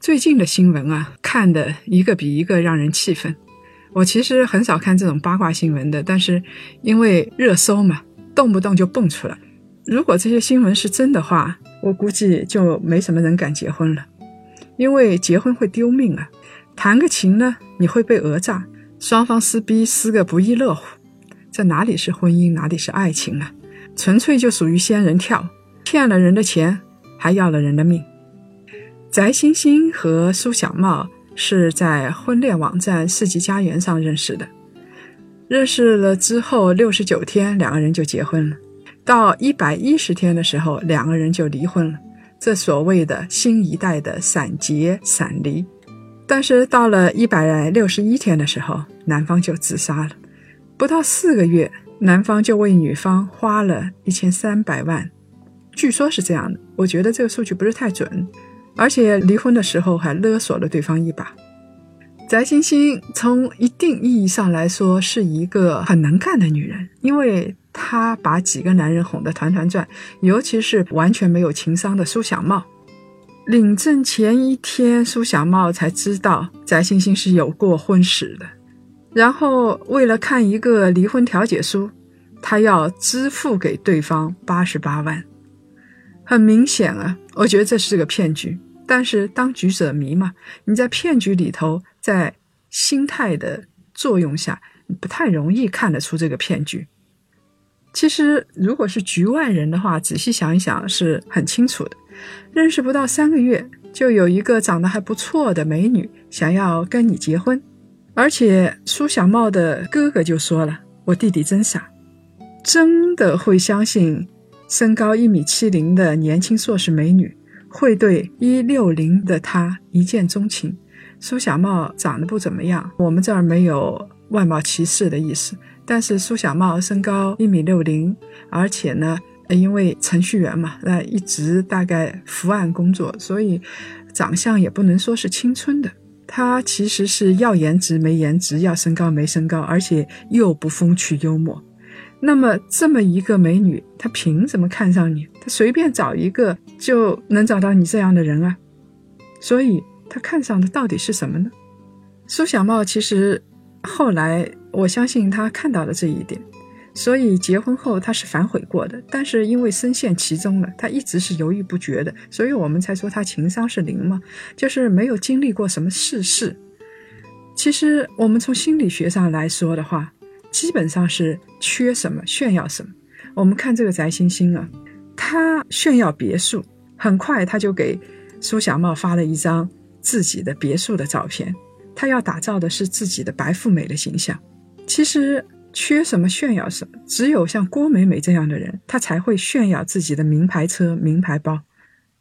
最近的新闻啊，看的一个比一个让人气愤。我其实很少看这种八卦新闻的，但是因为热搜嘛，动不动就蹦出来。如果这些新闻是真的话，我估计就没什么人敢结婚了，因为结婚会丢命啊。弹个琴呢，你会被讹诈，双方撕逼撕个不亦乐乎。这哪里是婚姻，哪里是爱情啊？纯粹就属于仙人跳，骗了人的钱，还要了人的命。翟欣欣和苏小茂是在婚恋网站世纪佳缘上认识的，认识了之后六十九天，两个人就结婚了。到一百一十天的时候，两个人就离婚了。这所谓的新一代的闪结闪离。但是到了一百六十一天的时候，男方就自杀了。不到四个月。男方就为女方花了一千三百万，据说是这样的，我觉得这个数据不是太准，而且离婚的时候还勒索了对方一把。翟欣欣从一定意义上来说是一个很能干的女人，因为她把几个男人哄得团团转，尤其是完全没有情商的苏小茂。领证前一天，苏小茂才知道翟欣欣是有过婚史的。然后为了看一个离婚调解书，他要支付给对方八十八万。很明显啊，我觉得这是个骗局。但是当局者迷嘛，你在骗局里头，在心态的作用下，不太容易看得出这个骗局。其实如果是局外人的话，仔细想一想是很清楚的。认识不到三个月，就有一个长得还不错的美女想要跟你结婚。而且苏小茂的哥哥就说了：“我弟弟真傻，真的会相信身高一米七零的年轻硕士美女会对一六零的他一见钟情。”苏小茂长得不怎么样，我们这儿没有外貌歧视的意思。但是苏小茂身高一米六零，而且呢，因为程序员嘛，那一直大概伏案工作，所以长相也不能说是青春的。他其实是要颜值没颜值，要身高没身高，而且又不风趣幽默。那么这么一个美女，她凭什么看上你？她随便找一个就能找到你这样的人啊？所以她看上的到底是什么呢？苏小茂其实后来，我相信他看到了这一点。所以结婚后他是反悔过的，但是因为深陷其中了，他一直是犹豫不决的，所以我们才说他情商是零嘛，就是没有经历过什么世事。其实我们从心理学上来说的话，基本上是缺什么炫耀什么。我们看这个翟星星啊，他炫耀别墅，很快他就给苏小茂发了一张自己的别墅的照片，他要打造的是自己的白富美的形象。其实。缺什么炫耀什么，只有像郭美美这样的人，她才会炫耀自己的名牌车、名牌包，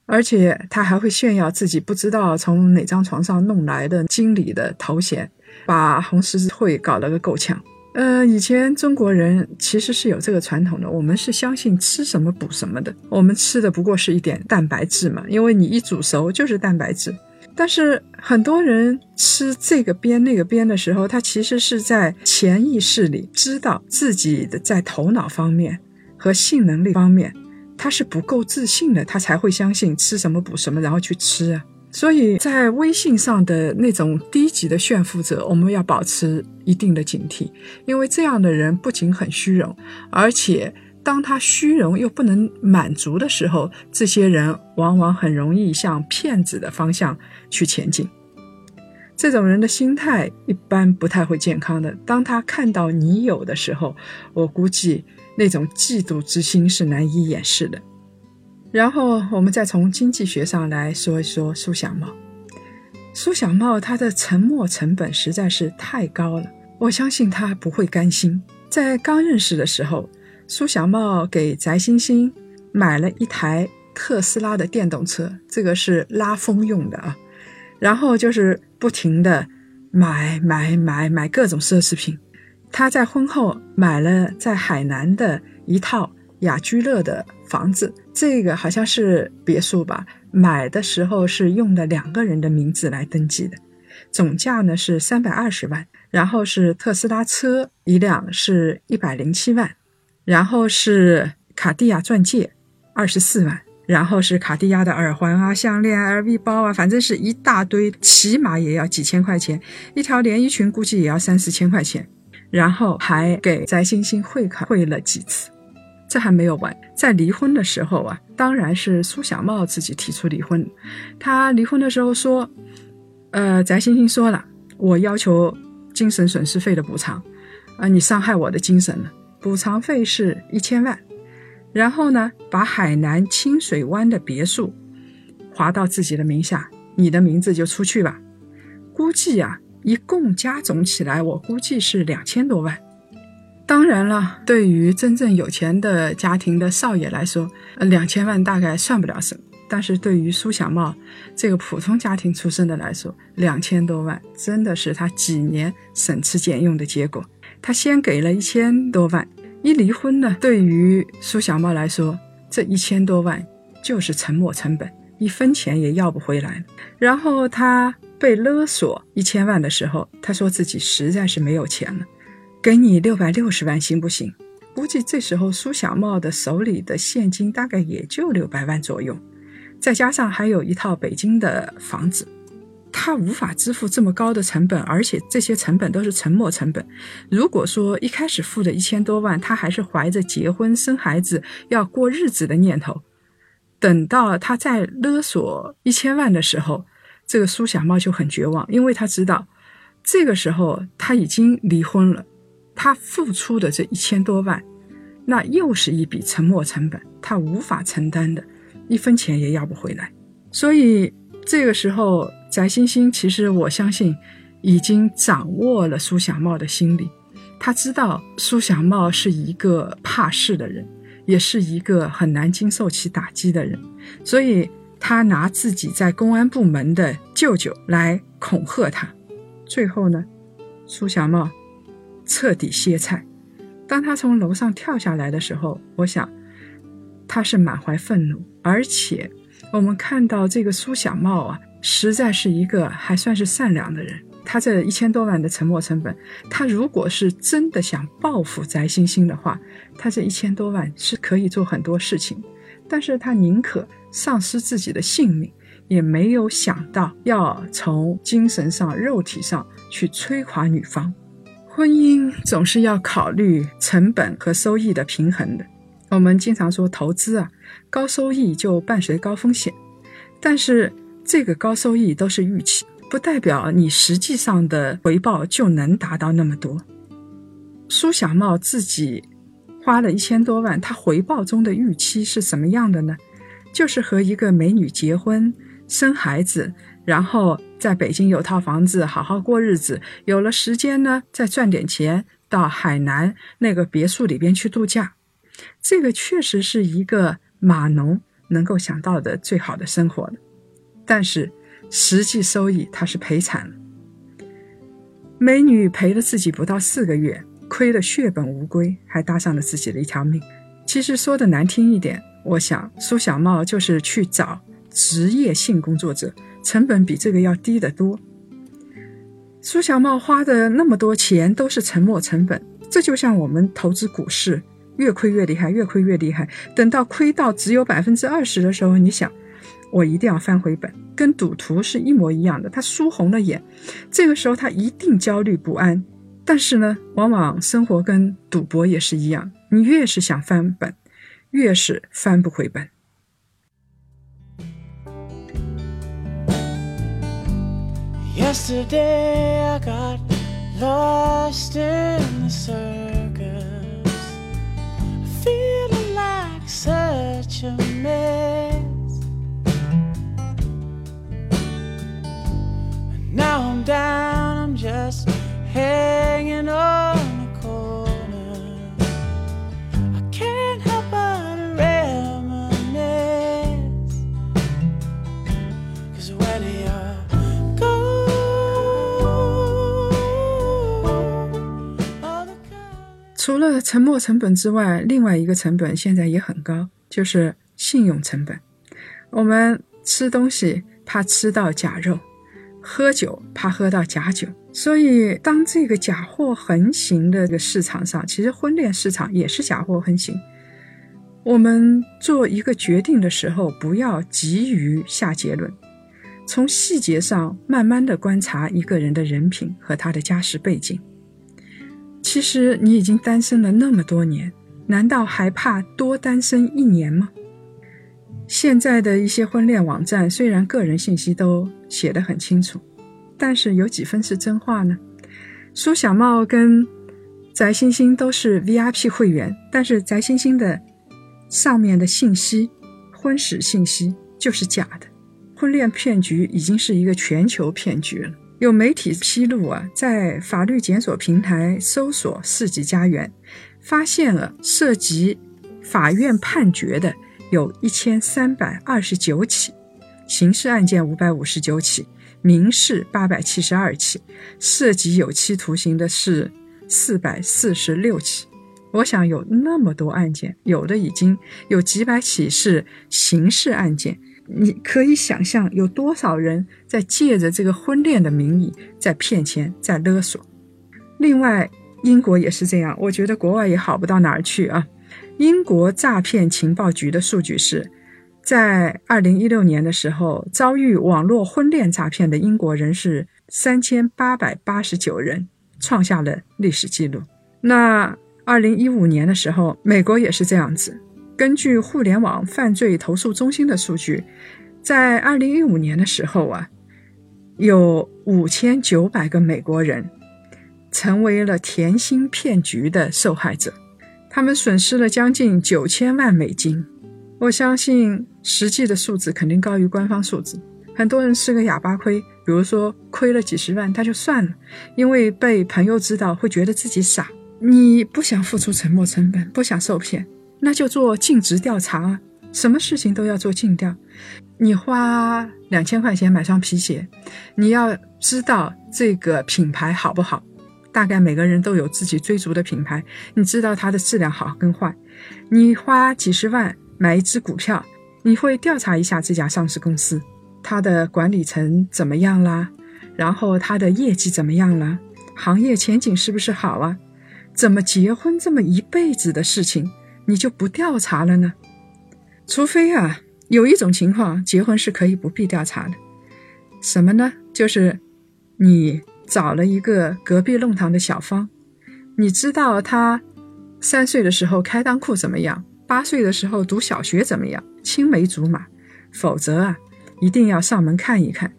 而且她还会炫耀自己不知道从哪张床上弄来的经理的头衔，把红十字会搞了个够呛。呃，以前中国人其实是有这个传统的，我们是相信吃什么补什么的，我们吃的不过是一点蛋白质嘛，因为你一煮熟就是蛋白质。但是很多人吃这个边那个边的时候，他其实是在潜意识里知道自己的在头脑方面和性能力方面他是不够自信的，他才会相信吃什么补什么，然后去吃啊。所以在微信上的那种低级的炫富者，我们要保持一定的警惕，因为这样的人不仅很虚荣，而且。当他虚荣又不能满足的时候，这些人往往很容易向骗子的方向去前进。这种人的心态一般不太会健康的。当他看到你有的时候，我估计那种嫉妒之心是难以掩饰的。然后我们再从经济学上来说一说苏小茂。苏小茂他的沉没成本实在是太高了，我相信他不会甘心。在刚认识的时候。苏小茂给翟欣欣买了一台特斯拉的电动车，这个是拉风用的啊。然后就是不停的买买买买各种奢侈品。他在婚后买了在海南的一套雅居乐的房子，这个好像是别墅吧。买的时候是用的两个人的名字来登记的，总价呢是三百二十万。然后是特斯拉车一辆，是一百零七万。然后是卡地亚钻戒，二十四万。然后是卡地亚的耳环啊、项链啊、LV 包啊，反正是一大堆，起码也要几千块钱。一条连衣裙估计也要三四千块钱。然后还给翟星星汇款汇了几次，这还没有完。在离婚的时候啊，当然是苏小茂自己提出离婚。他离婚的时候说：“呃，翟星星说了，我要求精神损失费的补偿，啊，你伤害我的精神了，补偿费是一千万。然后呢，把海南清水湾的别墅划到自己的名下，你的名字就出去吧。估计啊。”一共加总起来，我估计是两千多万。当然了，对于真正有钱的家庭的少爷来说，两千万大概算不了什么。但是对于苏小茂这个普通家庭出身的来说，两千多万真的是他几年省吃俭用的结果。他先给了一千多万，一离婚呢，对于苏小茂来说，这一千多万就是沉没成本，一分钱也要不回来。然后他。被勒索一千万的时候，他说自己实在是没有钱了，给你六百六十万行不行？估计这时候苏小茂的手里的现金大概也就六百万左右，再加上还有一套北京的房子，他无法支付这么高的成本，而且这些成本都是沉没成本。如果说一开始付的一千多万，他还是怀着结婚生孩子要过日子的念头，等到他再勒索一千万的时候。这个苏小茂就很绝望，因为他知道，这个时候他已经离婚了，他付出的这一千多万，那又是一笔沉没成本，他无法承担的，一分钱也要不回来。所以这个时候，翟星星其实我相信已经掌握了苏小茂的心理，他知道苏小茂是一个怕事的人，也是一个很难经受起打击的人，所以。他拿自己在公安部门的舅舅来恐吓他，最后呢，苏小茂彻底歇菜。当他从楼上跳下来的时候，我想他是满怀愤怒，而且我们看到这个苏小茂啊，实在是一个还算是善良的人。他这一千多万的沉没成本，他如果是真的想报复翟星星的话，他这一千多万是可以做很多事情，但是他宁可。丧失自己的性命，也没有想到要从精神上、肉体上去摧垮女方。婚姻总是要考虑成本和收益的平衡的。我们经常说投资啊，高收益就伴随高风险，但是这个高收益都是预期，不代表你实际上的回报就能达到那么多。苏小茂自己花了一千多万，他回报中的预期是什么样的呢？就是和一个美女结婚、生孩子，然后在北京有套房子，好好过日子。有了时间呢，再赚点钱到海南那个别墅里边去度假。这个确实是一个码农能够想到的最好的生活了。但是实际收益他是赔惨了。美女陪了自己不到四个月，亏得血本无归，还搭上了自己的一条命。其实说的难听一点。我想，苏小茂就是去找职业性工作者，成本比这个要低得多。苏小茂花的那么多钱都是沉没成本，这就像我们投资股市，越亏越厉害，越亏越厉害。等到亏到只有百分之二十的时候，你想，我一定要翻回本，跟赌徒是一模一样的。他输红了眼，这个时候他一定焦虑不安。但是呢，往往生活跟赌博也是一样，你越是想翻本。越是翻不回本。Yesterday I got lost in the circus, feeling like such a mess. And now I'm down, I'm just hanging on. 除了沉没成本之外，另外一个成本现在也很高，就是信用成本。我们吃东西怕吃到假肉，喝酒怕喝到假酒，所以当这个假货横行的这个市场上，其实婚恋市场也是假货横行。我们做一个决定的时候，不要急于下结论，从细节上慢慢的观察一个人的人品和他的家世背景。其实你已经单身了那么多年，难道还怕多单身一年吗？现在的一些婚恋网站虽然个人信息都写得很清楚，但是有几分是真话呢？苏小茂跟翟星星都是 VIP 会员，但是翟星星的上面的信息、婚史信息就是假的。婚恋骗局已经是一个全球骗局了。有媒体披露啊，在法律检索平台搜索“世纪佳缘”，发现了涉及法院判决的。有一千三百二十九起刑事案件，五百五十九起民事，八百七十二起，涉及有期徒刑的是四百四十六起。我想有那么多案件，有的已经有几百起是刑事案件，你可以想象有多少人在借着这个婚恋的名义在骗钱，在勒索。另外，英国也是这样，我觉得国外也好不到哪儿去啊。英国诈骗情报局的数据是，在二零一六年的时候，遭遇网络婚恋诈骗的英国人是三千八百八十九人，创下了历史记录。那二零一五年的时候，美国也是这样子。根据互联网犯罪投诉中心的数据，在二零一五年的时候啊，有五千九百个美国人成为了甜心骗局的受害者。他们损失了将近九千万美金，我相信实际的数字肯定高于官方数字。很多人吃个哑巴亏，比如说亏了几十万，他就算了，因为被朋友知道会觉得自己傻。你不想付出沉没成本，不想受骗，那就做尽职调查啊！什么事情都要做尽调。你花两千块钱买双皮鞋，你要知道这个品牌好不好。大概每个人都有自己追逐的品牌，你知道它的质量好跟坏。你花几十万买一只股票，你会调查一下这家上市公司，它的管理层怎么样啦？然后它的业绩怎么样了？行业前景是不是好啊？怎么结婚这么一辈子的事情，你就不调查了呢？除非啊，有一种情况，结婚是可以不必调查的，什么呢？就是你。找了一个隔壁弄堂的小芳，你知道她三岁的时候开裆裤怎么样？八岁的时候读小学怎么样？青梅竹马，否则啊，一定要上门看一看，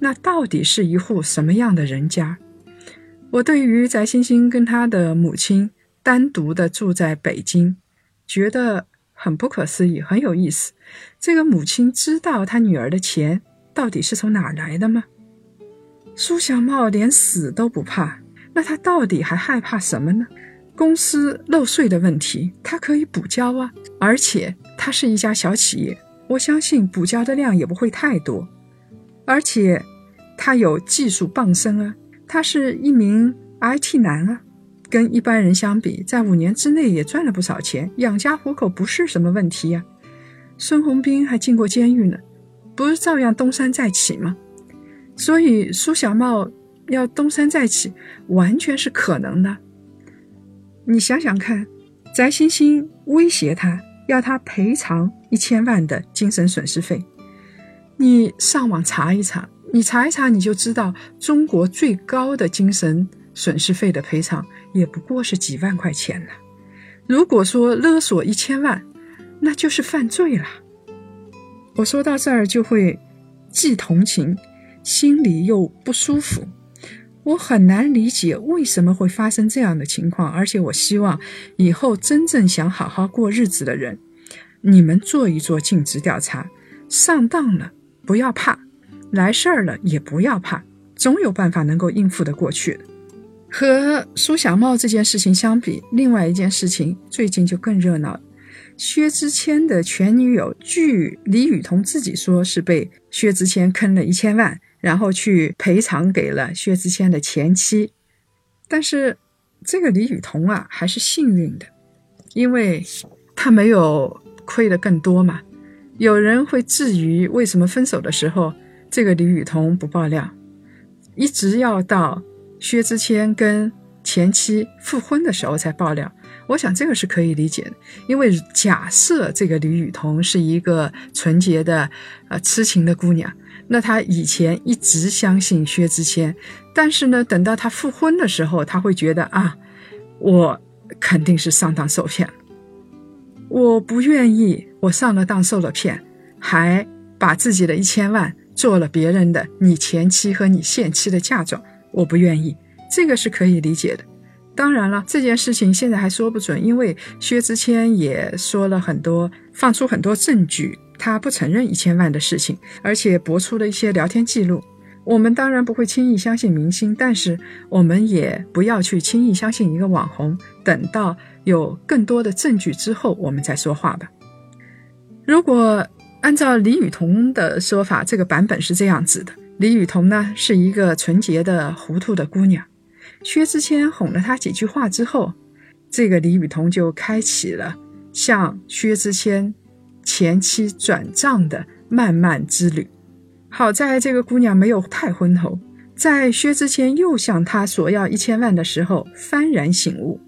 那到底是一户什么样的人家？我对于翟星星跟他的母亲单独的住在北京，觉得很不可思议，很有意思。这个母亲知道她女儿的钱到底是从哪儿来的吗？苏小茂连死都不怕，那他到底还害怕什么呢？公司漏税的问题，他可以补交啊。而且他是一家小企业，我相信补交的量也不会太多。而且他有技术傍身啊，他是一名 IT 男啊，跟一般人相比，在五年之内也赚了不少钱，养家糊口不是什么问题呀。孙宏斌还进过监狱呢，不是照样东山再起吗？所以苏小茂要东山再起，完全是可能的。你想想看，翟星星威胁他，要他赔偿一千万的精神损失费。你上网查一查，你查一查，你就知道中国最高的精神损失费的赔偿也不过是几万块钱了。如果说勒索一千万，那就是犯罪了。我说到这儿就会既同情。心里又不舒服，我很难理解为什么会发生这样的情况。而且，我希望以后真正想好好过日子的人，你们做一做尽职调查，上当了不要怕，来事儿了也不要怕，总有办法能够应付得过去的。和苏小茂这件事情相比，另外一件事情最近就更热闹。薛之谦的前女友，据李雨桐自己说，是被薛之谦坑了一千万。然后去赔偿给了薛之谦的前妻，但是这个李雨桐啊，还是幸运的，因为他没有亏的更多嘛。有人会质疑，为什么分手的时候这个李雨桐不爆料，一直要到薛之谦跟前妻复婚的时候才爆料？我想这个是可以理解的，因为假设这个李雨桐是一个纯洁的、呃痴情的姑娘，那她以前一直相信薛之谦，但是呢，等到她复婚的时候，她会觉得啊，我肯定是上当受骗了，我不愿意，我上了当受了骗，还把自己的一千万做了别人的你前妻和你现妻的嫁妆，我不愿意，这个是可以理解的。当然了，这件事情现在还说不准，因为薛之谦也说了很多，放出很多证据，他不承认一千万的事情，而且博出了一些聊天记录。我们当然不会轻易相信明星，但是我们也不要去轻易相信一个网红。等到有更多的证据之后，我们再说话吧。如果按照李雨桐的说法，这个版本是这样子的：李雨桐呢是一个纯洁的、糊涂的姑娘。薛之谦哄了她几句话之后，这个李雨桐就开启了向薛之谦前妻转账的漫漫之旅。好在这个姑娘没有太昏头，在薛之谦又向她索要一千万的时候幡然醒悟，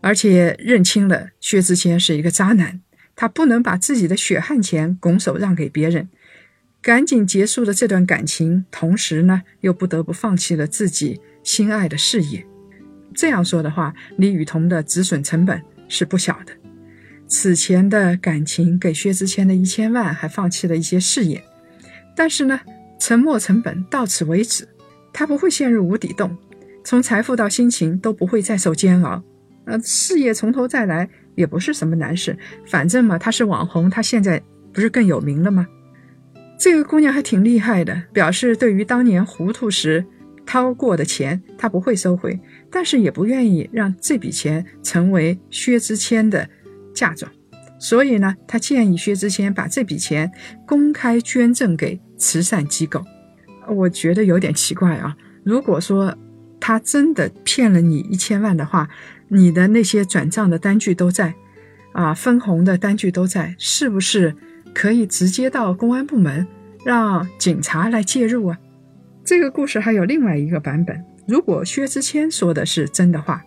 而且认清了薛之谦是一个渣男，他不能把自己的血汗钱拱手让给别人，赶紧结束了这段感情，同时呢又不得不放弃了自己。心爱的事业，这样说的话，李雨桐的止损成本是不小的。此前的感情给薛之谦的一千万，还放弃了一些事业，但是呢，沉没成本到此为止，他不会陷入无底洞，从财富到心情都不会再受煎熬。呃，事业从头再来也不是什么难事，反正嘛，他是网红，他现在不是更有名了吗？这个姑娘还挺厉害的，表示对于当年糊涂时。掏过的钱，她不会收回，但是也不愿意让这笔钱成为薛之谦的嫁妆，所以呢，他建议薛之谦把这笔钱公开捐赠给慈善机构。我觉得有点奇怪啊！如果说他真的骗了你一千万的话，你的那些转账的单据都在，啊，分红的单据都在，是不是可以直接到公安部门让警察来介入啊？这个故事还有另外一个版本。如果薛之谦说的是真的话，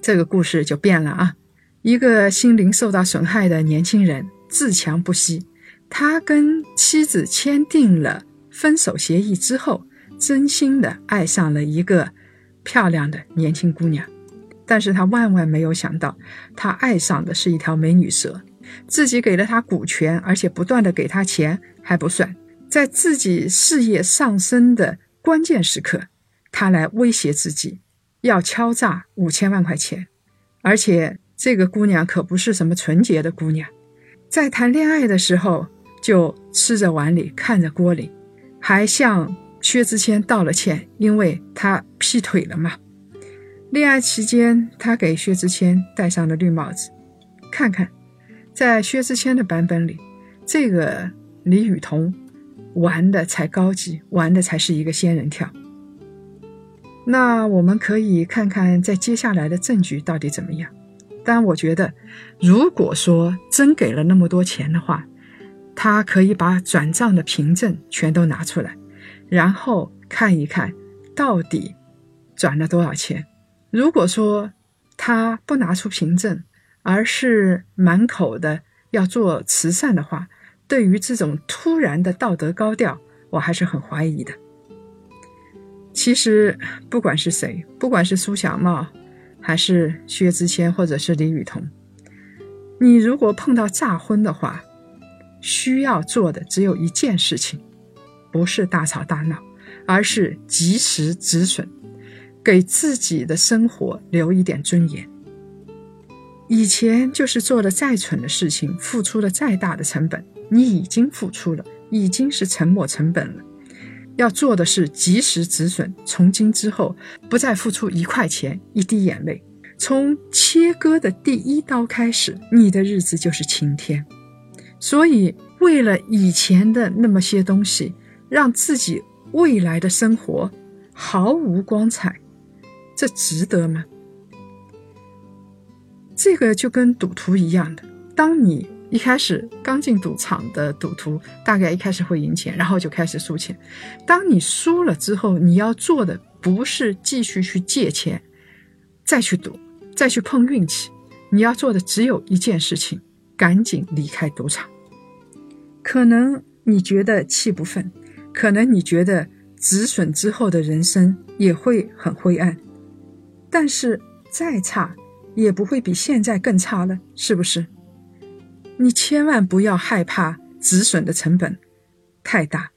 这个故事就变了啊！一个心灵受到损害的年轻人自强不息，他跟妻子签订了分手协议之后，真心的爱上了一个漂亮的年轻姑娘，但是他万万没有想到，他爱上的是一条美女蛇。自己给了他股权，而且不断的给他钱还不算。在自己事业上升的关键时刻，他来威胁自己，要敲诈五千万块钱。而且这个姑娘可不是什么纯洁的姑娘，在谈恋爱的时候就吃着碗里看着锅里，还向薛之谦道了歉，因为他劈腿了嘛。恋爱期间，他给薛之谦戴上了绿帽子。看看，在薛之谦的版本里，这个李雨桐。玩的才高级，玩的才是一个仙人跳。那我们可以看看在接下来的证据到底怎么样。但我觉得，如果说真给了那么多钱的话，他可以把转账的凭证全都拿出来，然后看一看到底转了多少钱。如果说他不拿出凭证，而是满口的要做慈善的话，对于这种突然的道德高调，我还是很怀疑的。其实，不管是谁，不管是苏小茂，还是薛之谦，或者是李雨桐，你如果碰到诈婚的话，需要做的只有一件事情，不是大吵大闹，而是及时止损，给自己的生活留一点尊严。以前就是做的再蠢的事情，付出了再大的成本。你已经付出了，已经是沉没成本了。要做的是及时止损，从今之后不再付出一块钱、一滴眼泪。从切割的第一刀开始，你的日子就是晴天。所以，为了以前的那么些东西，让自己未来的生活毫无光彩，这值得吗？这个就跟赌徒一样的，当你一开始刚进赌场的赌徒，大概一开始会赢钱，然后就开始输钱。当你输了之后，你要做的不是继续去借钱，再去赌，再去碰运气，你要做的只有一件事情：赶紧离开赌场。可能你觉得气不愤，可能你觉得止损之后的人生也会很灰暗，但是再差。也不会比现在更差了，是不是？你千万不要害怕止损的成本太大，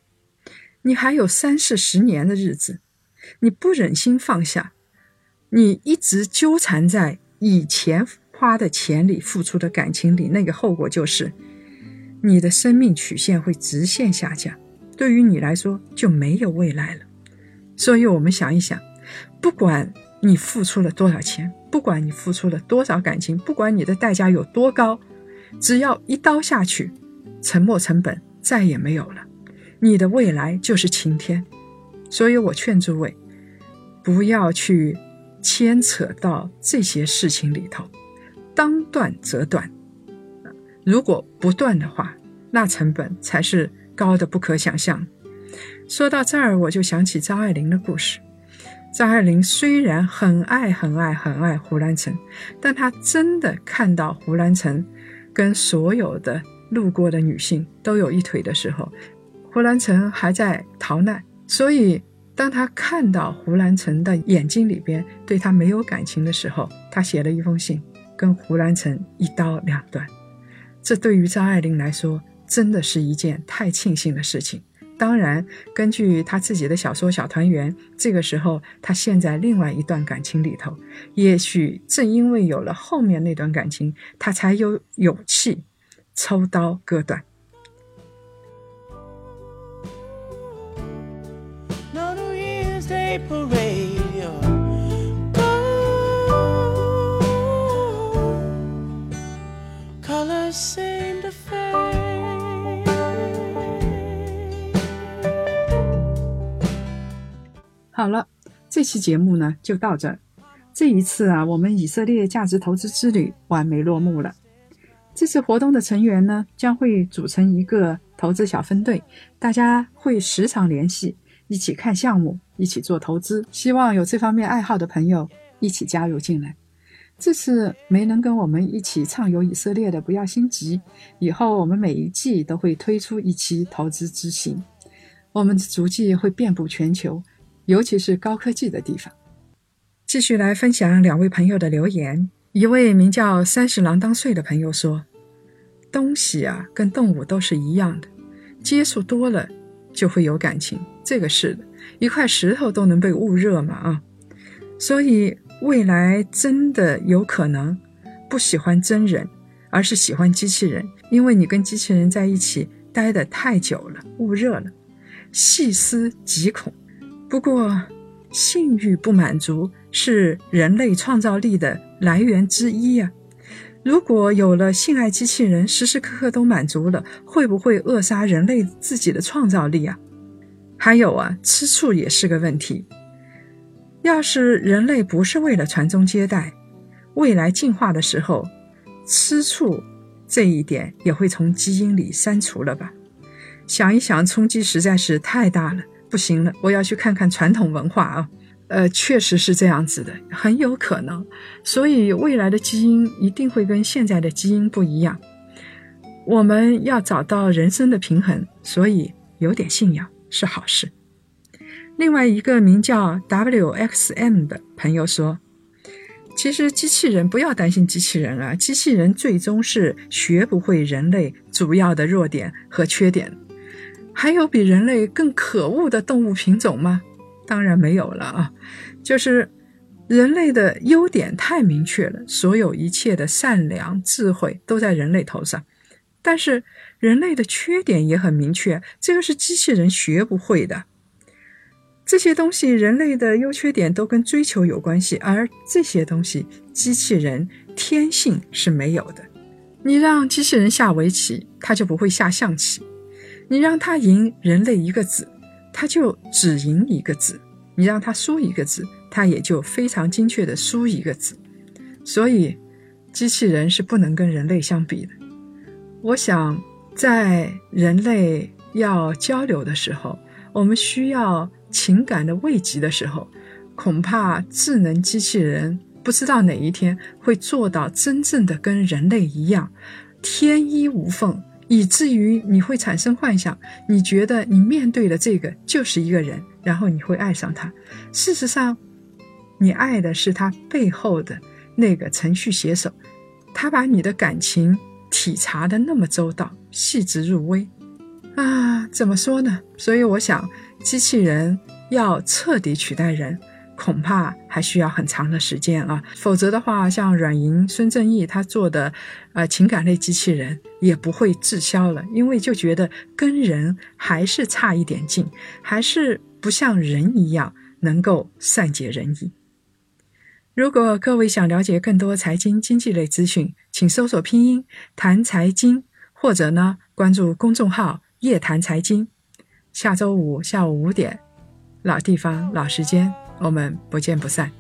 你还有三四十年的日子，你不忍心放下，你一直纠缠在以前花的钱里、付出的感情里，那个后果就是你的生命曲线会直线下降，对于你来说就没有未来了。所以，我们想一想，不管你付出了多少钱。不管你付出了多少感情，不管你的代价有多高，只要一刀下去，沉没成本再也没有了，你的未来就是晴天。所以我劝诸位，不要去牵扯到这些事情里头，当断则断。如果不断的话，那成本才是高的不可想象。说到这儿，我就想起张爱玲的故事。张爱玲虽然很爱很爱很爱胡兰成，但她真的看到胡兰成跟所有的路过的女性都有一腿的时候，胡兰成还在逃难。所以，当她看到胡兰成的眼睛里边对她没有感情的时候，她写了一封信，跟胡兰成一刀两断。这对于张爱玲来说，真的是一件太庆幸的事情。当然，根据他自己的小说《小团圆》，这个时候他陷在另外一段感情里头。也许正因为有了后面那段感情，他才有勇气抽刀割断。好了，这期节目呢就到这。这一次啊，我们以色列价值投资之旅完美落幕了。这次活动的成员呢将会组成一个投资小分队，大家会时常联系，一起看项目，一起做投资。希望有这方面爱好的朋友一起加入进来。这次没能跟我们一起畅游以色列的，不要心急，以后我们每一季都会推出一期投资之行，我们的足迹会遍布全球。尤其是高科技的地方。继续来分享两位朋友的留言。一位名叫“三十郎当岁”的朋友说：“东西啊，跟动物都是一样的，接触多了就会有感情。这个是的，一块石头都能被捂热嘛啊！所以未来真的有可能不喜欢真人，而是喜欢机器人，因为你跟机器人在一起待得太久了，捂热了。细思极恐。”不过，性欲不满足是人类创造力的来源之一呀。如果有了性爱机器人，时时刻刻都满足了，会不会扼杀人类自己的创造力啊？还有啊，吃醋也是个问题。要是人类不是为了传宗接代，未来进化的时候，吃醋这一点也会从基因里删除了吧？想一想，冲击实在是太大了。不行了，我要去看看传统文化啊！呃，确实是这样子的，很有可能。所以未来的基因一定会跟现在的基因不一样。我们要找到人生的平衡，所以有点信仰是好事。另外一个名叫 WXM 的朋友说：“其实机器人不要担心机器人啊，机器人最终是学不会人类主要的弱点和缺点。”还有比人类更可恶的动物品种吗？当然没有了啊！就是人类的优点太明确了，所有一切的善良、智慧都在人类头上。但是人类的缺点也很明确，这个是机器人学不会的。这些东西，人类的优缺点都跟追求有关系，而这些东西，机器人天性是没有的。你让机器人下围棋，它就不会下象棋。你让他赢人类一个子，他就只赢一个子；你让他输一个子，他也就非常精确的输一个子。所以，机器人是不能跟人类相比的。我想，在人类要交流的时候，我们需要情感的慰藉的时候，恐怕智能机器人不知道哪一天会做到真正的跟人类一样，天衣无缝，以至于你会产生幻想，你觉得你面对的这个就是一个人，然后你会爱上他。事实上，你爱的是他背后的那个程序写手，他把你的感情体察的那么周到，细致入微。啊，怎么说呢？所以我想，机器人要彻底取代人，恐怕还需要很长的时间啊。否则的话，像软银、孙正义他做的，呃，情感类机器人也不会滞销了，因为就觉得跟人还是差一点劲，还是不像人一样能够善解人意。如果各位想了解更多财经经济类资讯，请搜索拼音谈财经，或者呢关注公众号。夜谈财经，下周五下午五点，老地方老时间，我们不见不散。